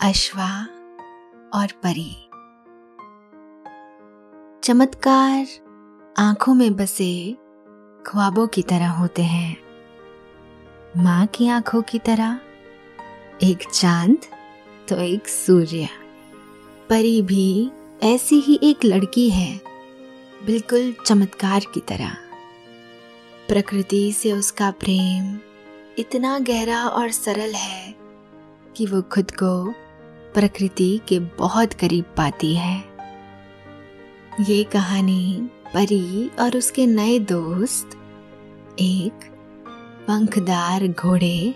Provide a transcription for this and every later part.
अश्वा और परी। चमत्कार आँखों में बसे ख्वाबों की तरह होते हैं। माँ की आँखों की तरह, एक चाँद तो एक सूर्य। परी भी ऐसी ही एक लड़की है, बिल्कुल चमत्कार की तरह। प्रकृति से उसका प्रेम इतना गहरा और सरल है कि वो खुद को प्रकृति के बहुत करीब पाती है। ये कहानी परी और उसके नए दोस्त, एक पंखदार घोड़े,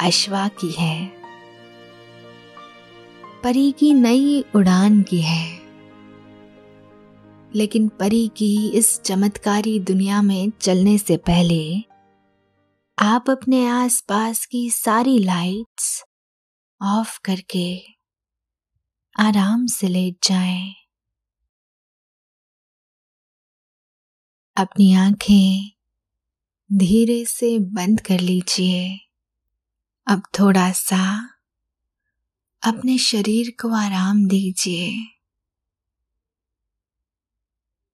अश्वा की है। परी की नई उड़ान की है। लेकिन परी की इस चमत्कारी दुनिया में चलने से पहले, आप अपने आसपास की सारी लाइट्स ऑफ़ करके आराम से लेट जाएँ। अपनी आँखें धीरे से बंद कर लीजिए। अब थोड़ा सा अपने शरीर को आराम दीजिए।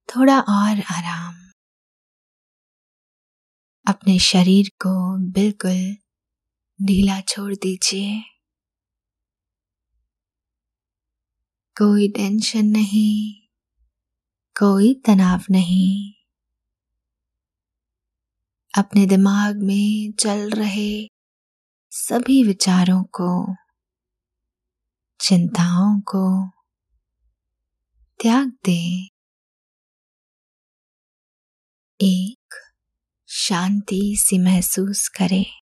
थोड़ा और आराम। अपने शरीर को बिल्कुल ढीला छोड़ दीजिए। कोई टेंशन नहीं, कोई तनाव नहीं। अपने दिमाग में चल रहे सभी विचारों को, चिंताओं को त्याग दें। एक शांति सी महसूस करें।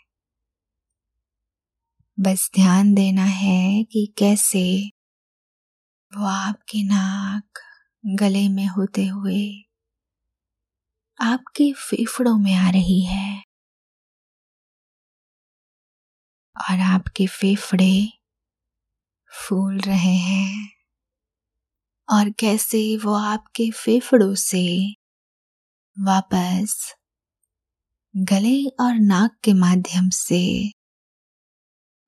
बस ध्यान देना है कि कैसे वो आपके नाक गले में होते हुए आपके फेफड़ों में आ रही है। और आपके फेफड़े फूल रहे हैं। और कैसे वो आपके फेफड़ों से वापस गले और नाक के माध्यम से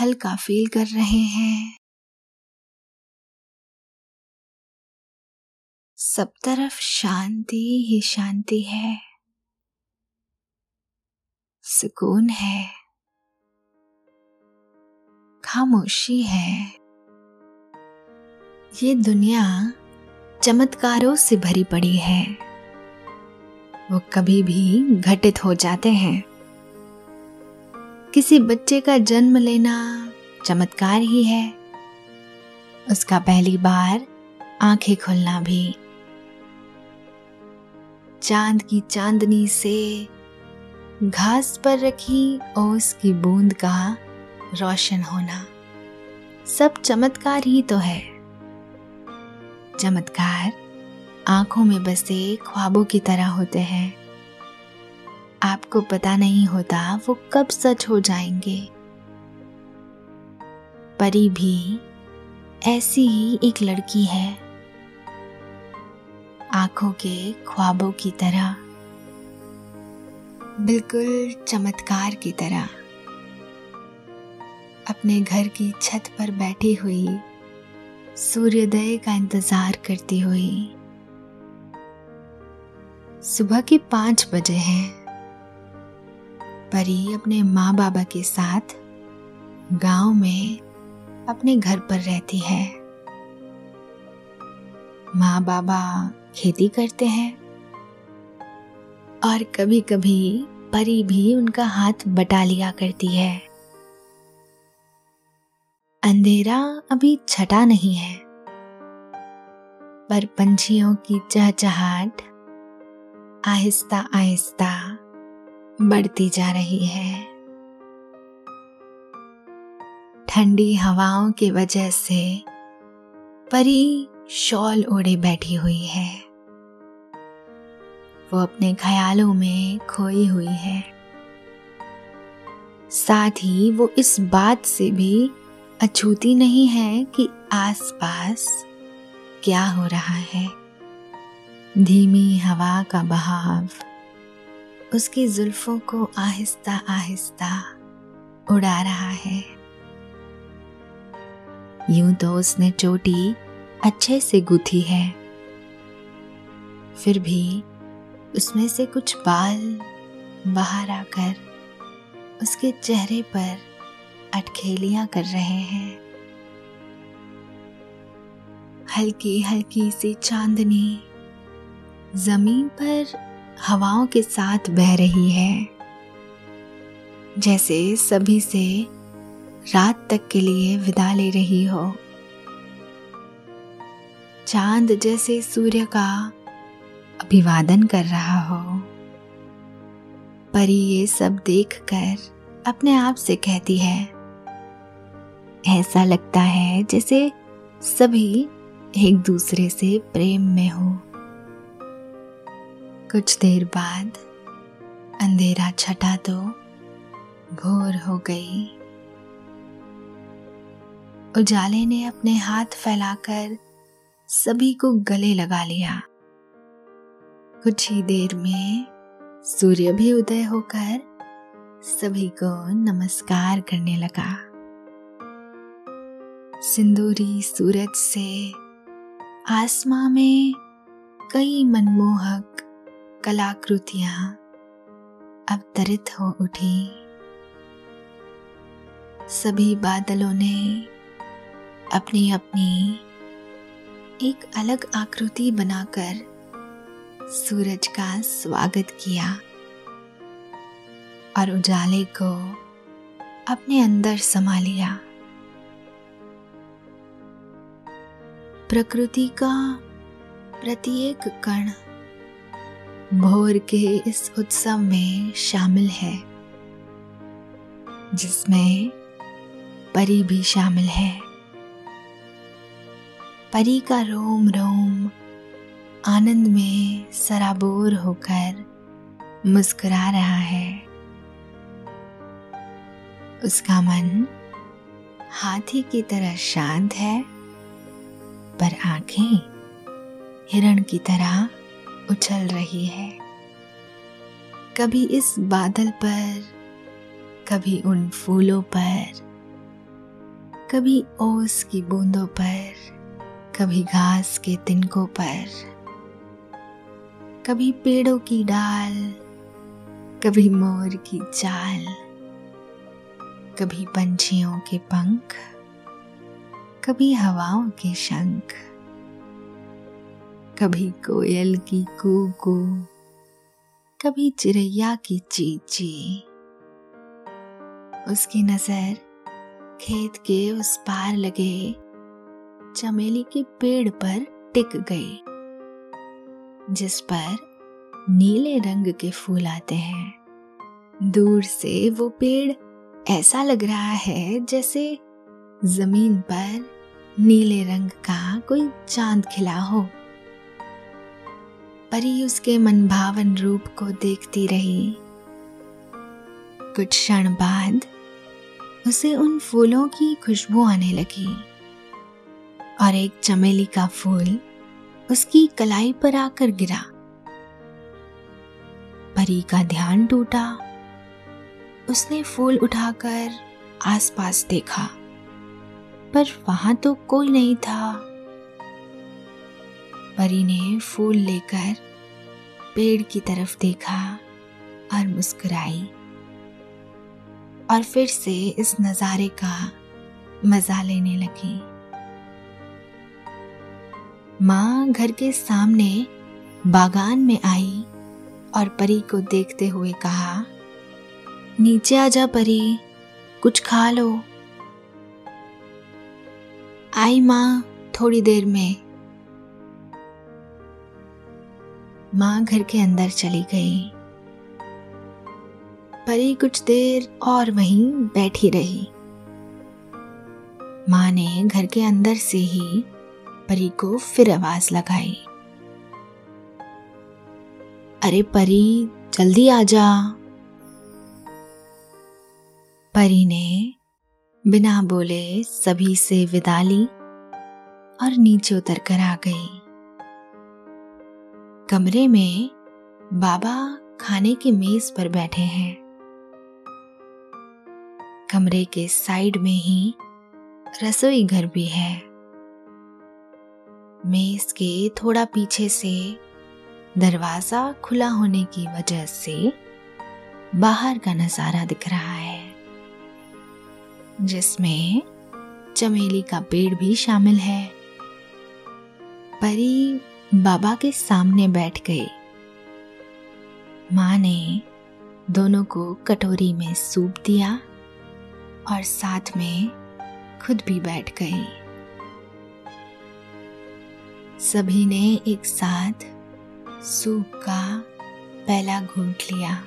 हल्का फील कर रहे हैं। सब तरफ़ शांति ही शांति है। सुकून है। खामोशी है। ये दुनिया चमत्कारों से भरी पड़ी है। वो कभी भी घटित हो जाते हैं। किसी बच्चे का जन्म लेना चमत्कार ही है। उसका पहली बार आँखें खुलना भी। चाँद की चांदनी से घास पर रखी ओस की बूंद का रोशन होना। सब चमत्कार ही तो है। चमत्कार आँखों में बसे ख्वाबों की तरह होते हैं। आपको पता नहीं होता वो कब सच हो जाएँगे। परी भी ऐसी ही एक लड़की है। आँखों के ख्वाबों की तरह। बिल्कुल चमत्कार की तरह। अपने घर की छत पर बैठी हुई सूर्योदय का इंतज़ार करती हुई। सुबह के पाँच बजे हैं। परी अपने माँ बाबा के साथ गाँव में अपने घर पर रहती है। माँ बाबा खेती करते हैं और कभी कभी परी भी उनका हाथ बटा लिया करती है। अंधेरा अभी छटा नहीं है, पर पंछियों की चहचहाट आहिस्ता आहिस्ता बढ़ती जा रही है। ठंडी हवाओं की वजह से परी शॉल ओढ़े बैठी हुई है। वो अपने ख्यालों में खोई हुई है। साथ ही वो इस बात से भी अछूती नहीं है कि आसपास क्या हो रहा है। धीमी हवा का बहाव उसकी जुल्फों को आहिस्ता आहिस्ता उड़ा रहा है। यूँ तो उसने चोटी अच्छे से गुथी है। फिर भी उसमें से कुछ बाल बाहर आकर उसके चेहरे पर अटखेलियाँ कर रहे हैं। हल्की हल्की सी चांदनी ज़मीन पर हवाओं के साथ बह रही है। जैसे सभी से रात तक के लिए विदा ले रही हो। चाँद जैसे सूर्य का अभिवादन कर रहा हो। परी ये सब देखकर अपने आप से कहती है, ऐसा लगता है जैसे सभी एक दूसरे से प्रेम में हो। कुछ देर बाद अंधेरा छटा तो भोर हो गई। उजाले ने अपने हाथ फैलाकर सभी को गले लगा लिया। कुछ ही देर में सूर्य भी उदय होकर सभी को नमस्कार करने लगा। सिंदूरी सूरज से आसमां में कई मनमोहक कलाकृतियाँ अवतरित हो उठी। सभी बादलों ने अपनी अपनी एक अलग आकृति बनाकर सूरज का स्वागत किया और उजाले को अपने अंदर समा लिया। प्रकृति का प्रत्येक कण भोर के इस उत्सव में शामिल है, जिसमें परी भी शामिल है। परी का रोम रोम आनंद में सराबोर होकर मुस्कुरा रहा है। उसका मन हाथी की तरह शांत है, पर आँखें हिरण की तरह उछल रही है। कभी इस बादल पर, कभी उन फूलों पर, कभी ओस की बूंदों पर, कभी घास के तिनकों पर, कभी पेड़ों की डाल, कभी मोर की चाल, कभी पंछियों के पंख, कभी हवाओं के शंख। कभी कोयल की कू कू कभी चिड़ैया की ची ची उसकी नज़र खेत के उस पार लगे, चमेली के पेड़ पर टिक गई, जिस पर नीले रंग के फूल आते हैं। दूर से वो पेड़ ऐसा लग रहा है जैसे ज़मीन पर नीले रंग का कोई चाँद खिला हो। परी उसके मनभावन रूप को देखती रही। कुछ क्षण बाद उसे उन फूलों की खुशबू आने लगी और एक चमेली का फूल उसकी कलाई पर आकर गिरा। परी का ध्यान टूटा। उसने फूल उठाकर आसपास देखा, पर वहाँ तो कोई नहीं था। परी ने फूल लेकर पेड़ की तरफ़ देखा और मुस्कुराई। और फिर से इस नज़ारे का मज़ा लेने लगी। माँ घर के सामने बागान में आई और परी को देखते हुए कहा, नीचे आ जा परी, कुछ खा लो। आई माँ, थोड़ी देर में। माँ घर के अंदर चली गई। परी कुछ देर और वहीं बैठी रही। माँ ने घर के अंदर से ही परी को फिर आवाज़ लगाई। अरे परी, जल्दी आ जा। परी ने बिना बोले सभी से विदा ली और नीचे उतर कर आ गई। कमरे में बाबा खाने की मेज पर बैठे हैं। कमरे के साइड में ही रसोई घर भी है। मेज के थोड़ा पीछे से दरवाज़ा खुला होने की वजह से बाहर का नज़ारा दिख रहा है, जिसमें चमेली का पेड़ भी शामिल है। परी बाबा के सामने बैठ गई। माँ ने दोनों को कटोरी में सूप दिया और साथ में खुद भी बैठ गई। सभी ने एक साथ सूप का पहला घूंट लिया।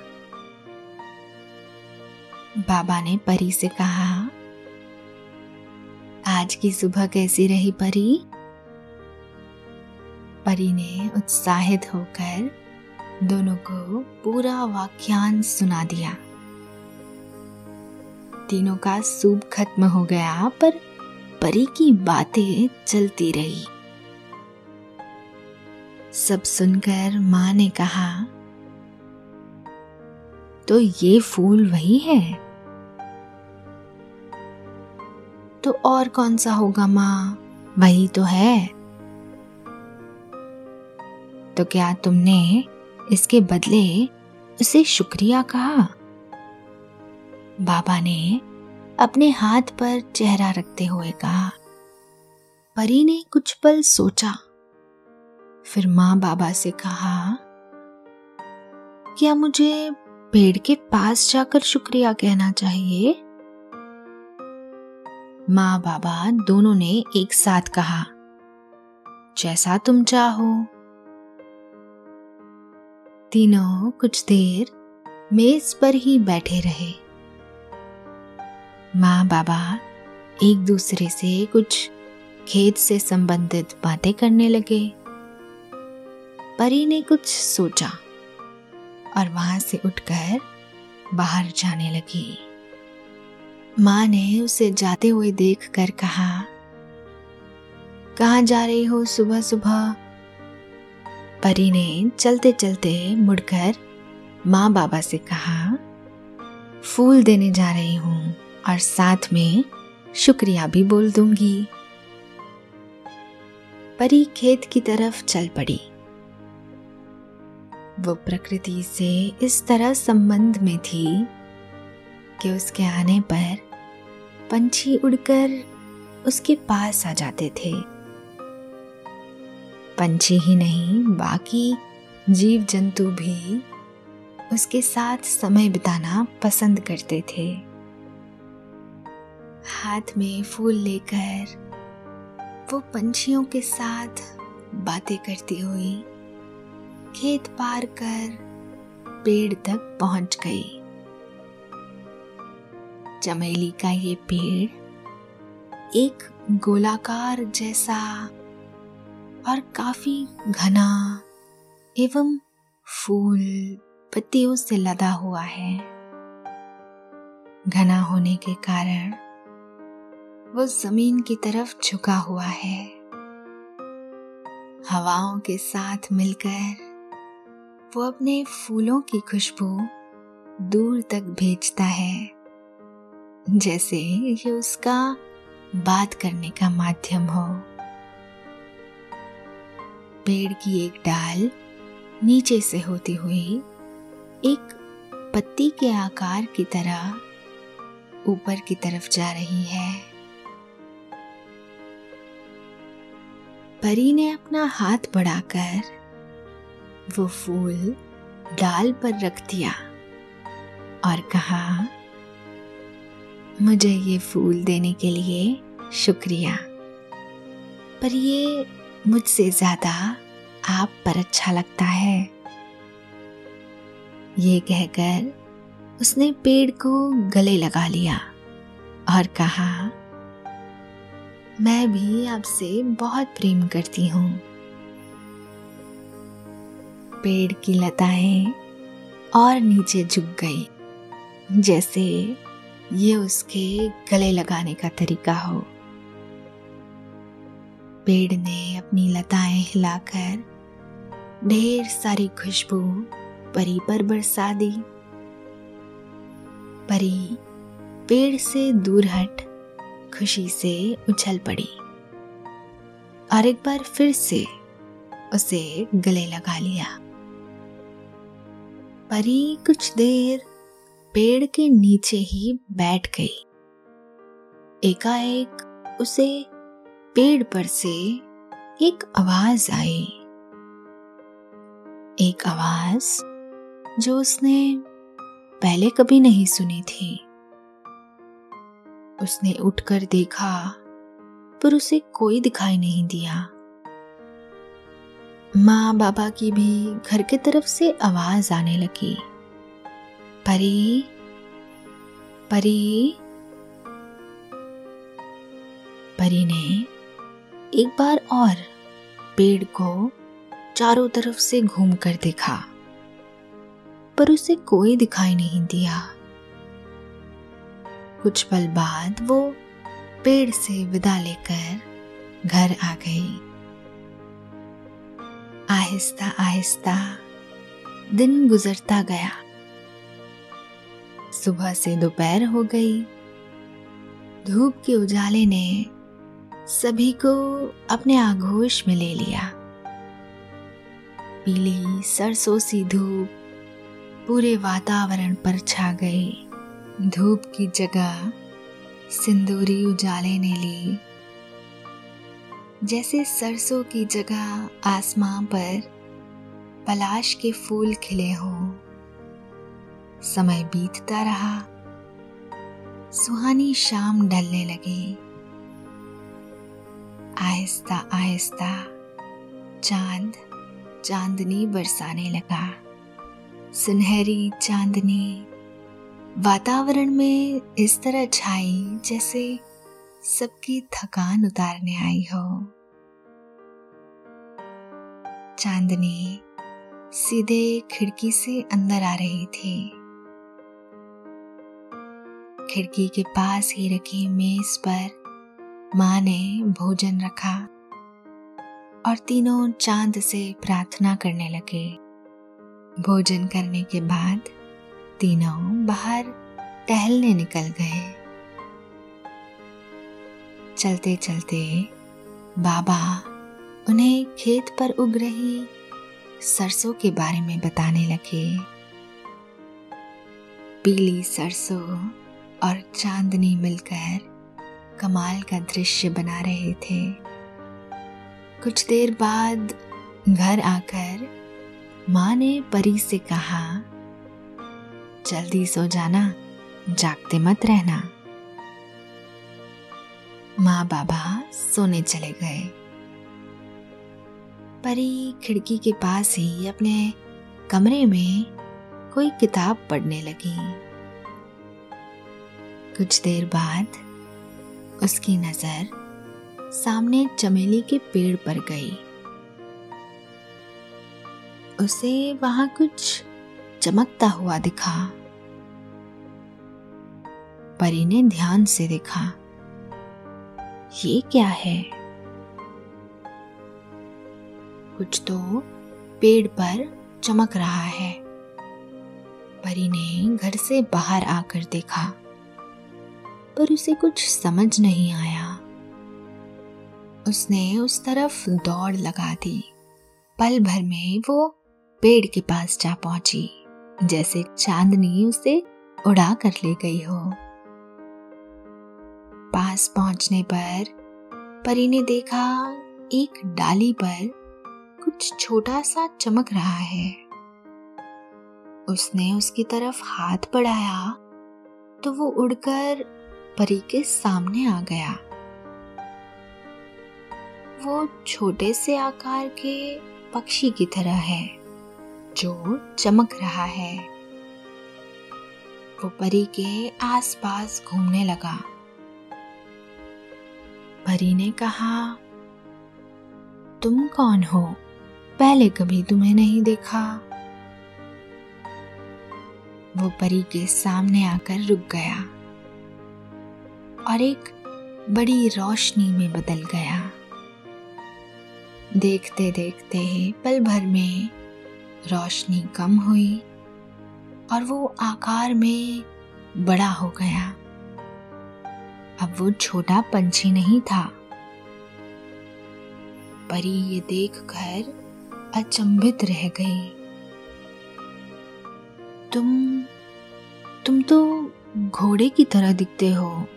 बाबा ने परी से कहा, आज की सुबह कैसी रही परी? परी ने उत्साहित होकर दोनों को पूरा वाक्यान सुना दिया। तीनों का सूप खत्म हो गया, पर परी की बातें चलती रही। सब सुनकर माँ ने कहा तो ये फूल वही है? तो और कौन सा होगा माँ? वही तो है। तो क्या तुमने इसके बदले उसे शुक्रिया कहा? बाबा ने अपने हाथ पर चेहरा रखते हुए कहा, परी ने कुछ पल सोचा। फिर माँ बाबा से कहा, क्या मुझे पेड़ के पास जाकर शुक्रिया कहना चाहिए? माँ बाबा दोनों ने एक साथ कहा, जैसा तुम चाहो। तीनों कुछ देर मेज पर ही बैठे रहे। माँ बाबा एक दूसरे से कुछ खेत से संबंधित बातें करने लगे। परी ने कुछ सोचा और वहाँ से उठकर बाहर जाने लगी। माँ ने उसे जाते हुए देख कर कहा कहा जा रही हो सुबह सुबह परी ने चलते चलते मुड़कर माँ बाबा से कहा, फूल देने जा रही हूँ और साथ में शुक्रिया भी बोल दूँगी। परी खेत की तरफ़ चल पड़ी। वो प्रकृति से इस तरह संबंध में थी कि उसके आने पर पंछी उड़कर उसके पास आ जाते थे। पंछी ही नहीं, बाकी जीव जंतु भी उसके साथ समय बिताना पसंद करते थे। हाथ में फूल लेकर वो पंछियों के साथ बातें करती हुई खेत पार कर पेड़ तक पहुँच गई। चमेली का ये पेड़ एक गोलाकार जैसा और काफ़ी घना एवं फूल पत्तियों से लदा हुआ है। घना होने के कारण वो ज़मीन की तरफ़ झुका हुआ है। हवाओं के साथ मिलकर वो अपने फूलों की खुशबू दूर तक भेजता है, जैसे ये उसका बात करने का माध्यम हो। पेड़ की एक डाल नीचे से होती हुई एक पत्ती के आकार की तरह ऊपर की तरफ़ जा रही है। परी ने अपना हाथ बढ़ाकर वो फूल डाल पर रख दिया और कहा, मुझे ये फूल देने के लिए शुक्रिया। पर ये मुझसे ज़्यादा आप पर अच्छा लगता है। ये कहकर उसने पेड़ को गले लगा लिया और कहा, मैं भी आपसे बहुत प्रेम करती हूँ। पेड़ की लताएँ और नीचे झुक गई, जैसे ये उसके गले लगाने का तरीका हो। पेड़ ने अपनी लताएँ हिलाकर ढेर सारी खुशबू परी पर बरसा दी। परी पेड़ से दूर हट खुशी से उछल पड़ी और एक बार फिर से उसे गले लगा लिया। परी कुछ देर पेड़ के नीचे ही बैठ गई। एकाएक उसे पेड़ पर से एक आवाज़ आई। एक आवाज़ जो उसने पहले कभी नहीं सुनी थी। उसने उठकर देखा, पर उसे कोई दिखाई नहीं दिया। माँ बाबा की भी घर की तरफ़ से आवाज़ आने लगी। परी परी। परी ने एक बार और पेड़ को चारों तरफ़ से घूमकर देखा, पर उसे कोई दिखाई नहीं दिया। कुछ पल बाद वो पेड़ से विदा लेकर घर आ गई। आहिस्ता आहिस्ता दिन गुजरता गया। सुबह से दोपहर हो गई। धूप के उजाले ने सभी को अपने आगोश में ले लिया। पीली सरसों सी धूप पूरे वातावरण पर छा गई। धूप की जगह सिंदूरी उजाले ने ली। जैसे सरसों की जगह आसमां पर पलाश के फूल खिले हों। समय बीतता रहा। सुहानी शाम ढलने लगी। आहिस्ता आहिस्ता चाँद, चांदनी बरसाने लगा। सुनहरी चांदनी वातावरण में इस तरह छाई जैसे सबकी थकान उतारने आई हो। चांदनी सीधे खिड़की से अंदर आ रही थी। खिड़की के पास ही रखी मेज पर माँ ने भोजन रखा और तीनों चाँद से प्रार्थना करने लगे। भोजन करने के बाद तीनों बाहर टहलने निकल गए। चलते चलते बाबा उन्हें खेत पर उग रही सरसों के बारे में बताने लगे। पीली सरसों और चांदनी मिलकर कमाल का दृश्य बना रहे थे। कुछ देर बाद घर आकर माँ ने परी से कहा, जल्दी सो जाना, जागते मत रहना। माँ बाबा सोने चले गए। परी खिड़की के पास ही अपने कमरे में कोई किताब पढ़ने लगी। कुछ देर बाद उसकी नज़र सामने चमेली के पेड़ पर गई। उसे वहाँ कुछ चमकता हुआ दिखा। परी ने ध्यान से देखा। ये क्या है? कुछ तो पेड़ पर चमक रहा है। परी ने घर से बाहर आकर देखा। पर उसे कुछ समझ नहीं आया। उसने उस तरफ़ दौड़ लगा दी। पल भर में वो पेड़ के पास जा पहुँची, जैसे चांदनी उसे उड़ा कर ले गई हो। पास पहुँचने पर परी ने देखा एक डाली पर कुछ छोटा सा चमक रहा है। उसने उसकी तरफ़ हाथ बढ़ाया तो वो उड़कर परी के सामने आ गया। वो छोटे से आकार के पक्षी की तरह है, जो चमक रहा है। वो परी के आसपास घूमने लगा। परी ने कहा, तुम कौन हो? पहले कभी तुम्हें नहीं देखा? वो परी के सामने आकर रुक गया। और एक बड़ी रोशनी में बदल गया। देखते देखते पल भर में रोशनी कम हुई और वो आकार में बड़ा हो गया। अब वो छोटा पंछी नहीं था। परी ये देखकर अचंभित रह गई। तुम तुम तो घोड़े की तरह दिखते हो।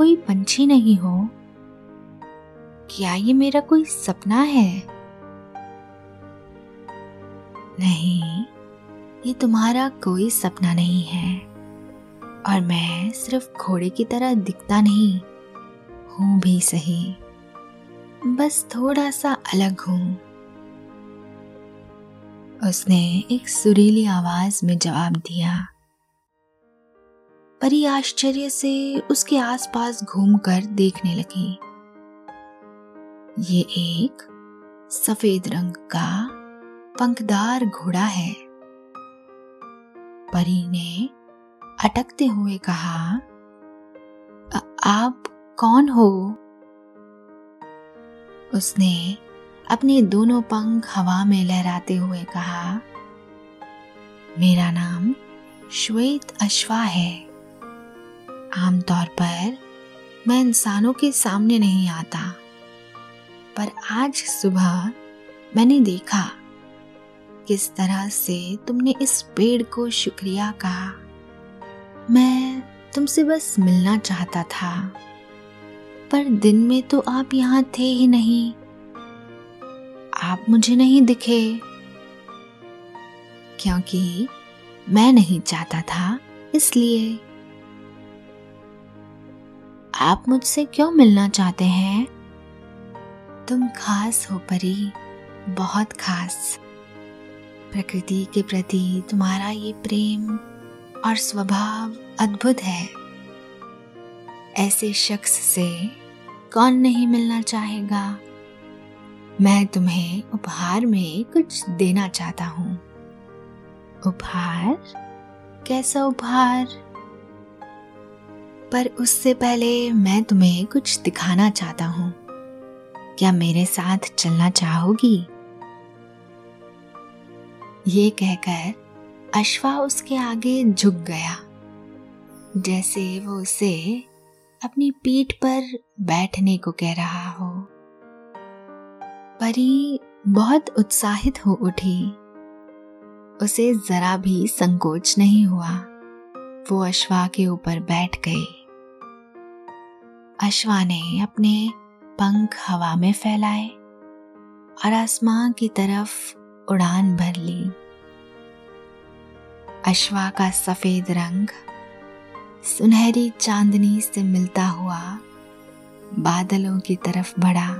कोई पंछी नहीं हो। क्या ये मेरा कोई सपना है? नहीं, ये तुम्हारा कोई सपना नहीं है। और मैं सिर्फ़ घोड़े की तरह दिखता नहीं, हूँ भी सही। बस थोड़ा सा अलग हूँ। उसने एक सुरीली आवाज़ में जवाब दिया। परी आश्चर्य से उसके आसपास घूमकर देखने लगी। ये एक सफ़ेद रंग का पंखदार घोड़ा है। परी ने अटकते हुए कहा आप कौन हो? उसने अपने दोनों पंख हवा में लहराते हुए कहा, मेरा नाम श्वेत अश्वा है। आमतौर पर मैं इंसानों के सामने नहीं आता, पर आज सुबह मैंने देखा किस तरह से तुमने इस पेड़ को शुक्रिया कहा। मैं तुमसे बस मिलना चाहता था, पर दिन में तो आप यहाँ थे ही नहीं। आप मुझे नहीं दिखे, क्योंकि मैं नहीं चाहता था, इसलिए आप मुझसे क्यों मिलना चाहते हैं? तुम खास हो परी, बहुत खास। प्रकृति के प्रति तुम्हारा ये प्रेम और स्वभाव अद्भुत है। ऐसे शख्स से कौन नहीं मिलना चाहेगा? मैं तुम्हें उपहार में कुछ देना चाहता हूँ। उपहार? कैसा उपहार? पर उससे पहले मैं तुम्हें कुछ दिखाना चाहता हूँ। क्या मेरे साथ चलना चाहोगी? ये कहकर अश्वा उसके आगे झुक गया। जैसे वो उसे अपनी पीठ पर बैठने को कह रहा हो। परी बहुत उत्साहित हो उठी। उसे जरा भी संकोच नहीं हुआ। वो अश्वा के ऊपर बैठ गई अश्वा ने अपने पंख हवा में फैलाए और आसमां की तरफ़ उड़ान भर ली। अश्वा का सफ़ेद रंग सुनहरी चांदनी से मिलता हुआ बादलों की तरफ़ बढ़ा।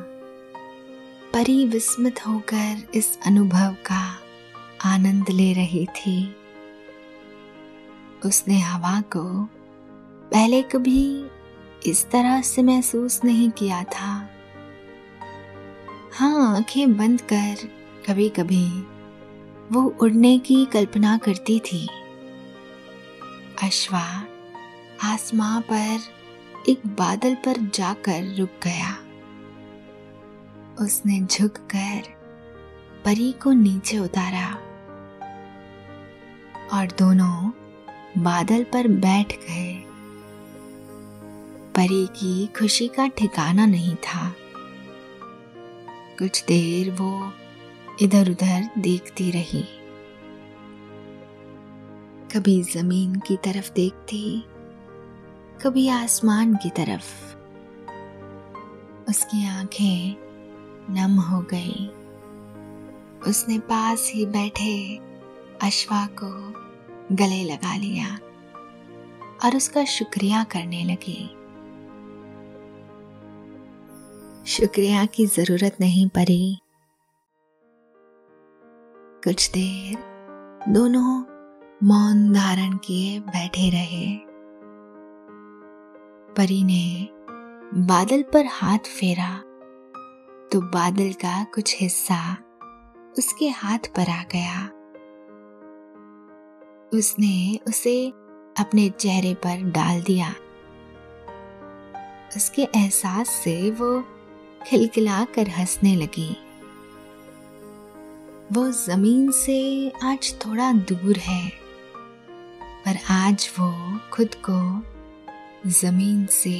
परी विस्मित होकर इस अनुभव का आनंद ले रही थी। उसने हवा को पहले कभी इस तरह से महसूस नहीं किया था। हाँ आँखें बंद कर कभी कभी वो उड़ने की कल्पना करती थी। अश्वा आसमां पर एक बादल पर जाकर रुक गया। उसने झुककर परी को नीचे उतारा और दोनों बादल पर बैठ गए परी की खुशी का ठिकाना नहीं था। कुछ देर वो इधर उधर देखती रही। कभी ज़मीन की तरफ़ देखती, कभी आसमान की तरफ़। उसकी आँखें नम हो गई। उसने पास ही बैठे अश्वा को गले लगा लिया और उसका शुक्रिया करने लगी। शुक्रिया की ज़रूरत नहीं पड़ी। कुछ देर दोनों मौन धारण किए बैठे रहे। परी ने बादल पर हाथ फेरा तो बादल का कुछ हिस्सा उसके हाथ पर आ गया। उसने उसे अपने चेहरे पर डाल दिया। उसके एहसास से वो खिलखिला कर हंसने लगी। वो ज़मीन से आज थोड़ा दूर है, पर आज वो खुद को ज़मीन से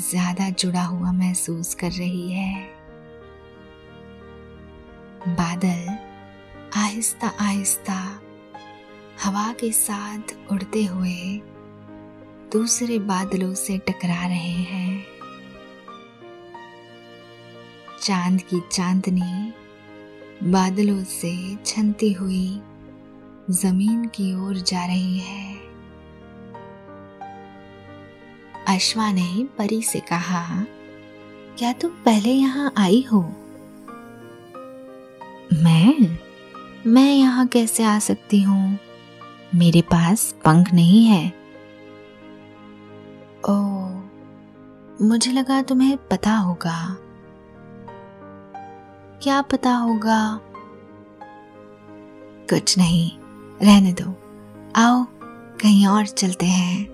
ज़्यादा जुड़ा हुआ महसूस कर रही है। बादल आहिस्ता आहिस्ता हवा के साथ उड़ते हुए दूसरे बादलों से टकरा रहे हैं। चाँद की चांदनी बादलों से छनती हुई ज़मीन की ओर जा रही है। अश्वा ने परी से कहा, क्या तुम पहले यहाँ आई हो? मैं? मैं यहाँ कैसे आ सकती हूँ? मेरे पास पंख नहीं है। ओ मुझे लगा तुम्हें पता होगा। क्या पता होगा? कुछ नहीं रहने दो। आओ कहीं और चलते हैं।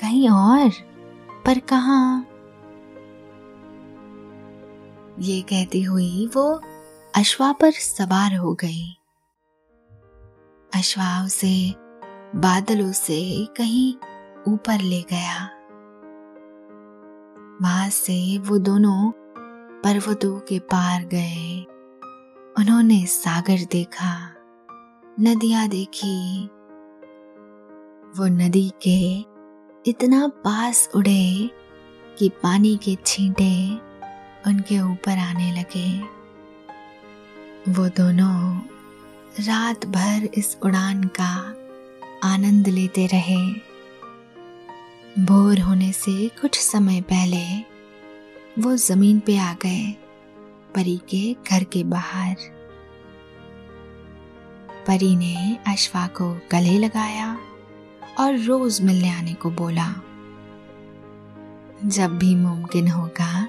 कहीं और? पर कहा? ये कहती हुई वो अश्वा पर सवार हो गई। अश्वा उसे बादलों से कहीं ऊपर ले गया। वहाँ से वो दोनों पर्वतों के पार गए। उन्होंने सागर देखा, नदियाँ देखी। वो नदी के इतना पास उड़े कि पानी के छींटे उनके ऊपर आने लगे। वो दोनों रात भर इस उड़ान का आनंद लेते रहे। बोर होने से कुछ समय पहले वो ज़मीन पे आ गए, परी के घर के बाहर। परी ने अश्वा को गले लगाया और रोज मिलने आने को बोला, जब भी मुमकिन होगा,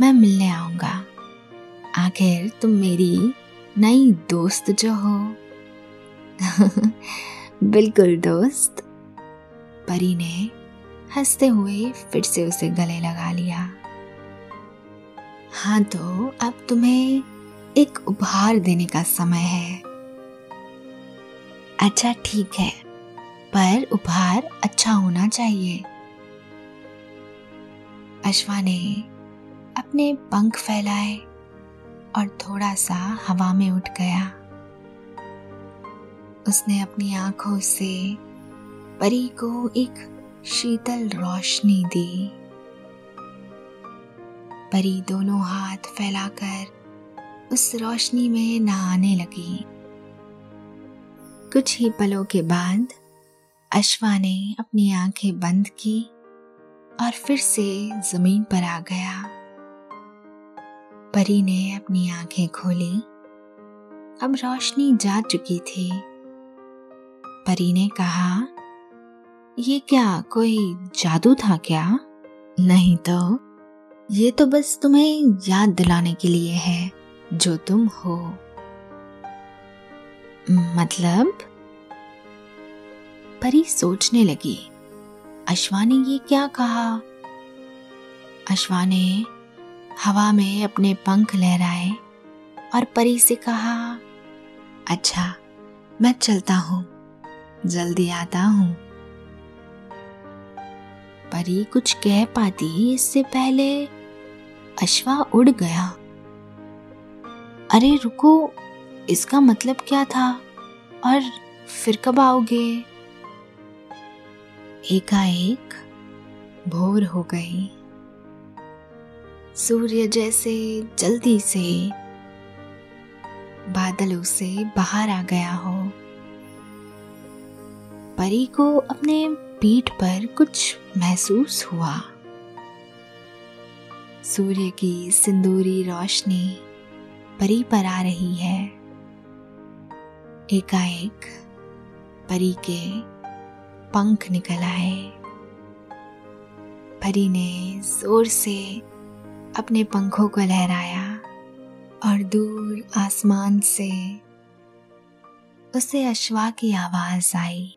मैं मिलने आऊँगा। आखिर तुम मेरी नई दोस्त जो हो। बिल्कुल दोस्त। परी ने हँसते हुए फिर से उसे गले लगा लिया। हाँ तो अब तुम्हें एक उपहार देने का समय है। अच्छा ठीक है। पर उपहार अच्छा होना चाहिए। अश्वा ने अपने पंख फैलाए और थोड़ा सा हवा में उठ गया। उसने अपनी आँखों से परी को एक शीतल रोशनी दी। परी दोनों हाथ फैलाकर उस रोशनी में नहाने लगी। कुछ ही पलों के बाद अश्वा ने अपनी आँखें बंद की और फिर से ज़मीन पर आ गया। परी ने अपनी आँखें खोली। अब रोशनी जा चुकी थी। परी ने कहा, ये क्या कोई जादू था क्या? नहीं तो। ये तो बस तुम्हें याद दिलाने के लिए है, जो तुम हो। मतलब? परी सोचने लगी। अश्वा ने ये क्या कहा? अश्वा ने हवा में अपने पंख लहराए और परी से कहा अच्छा मैं चलता हूँ। जल्दी आता हूँ। परी कुछ कह पाती इससे पहले अश्वा उड़ गया। अरे रुको, इसका मतलब क्या था? और फिर कब आओगे? एकाएक भोर हो गई। सूर्य जैसे जल्दी से बादलों से बाहर आ गया हो। परी को अपने पीठ पर कुछ महसूस हुआ। सूर्य की सिंदूरी रोशनी परी पर आ रही है। एकाएक परी के पंख निकल आए परी ने ज़ोर से अपने पंखों को लहराया और दूर आसमान से उसे अश्वा की आवाज़ आई।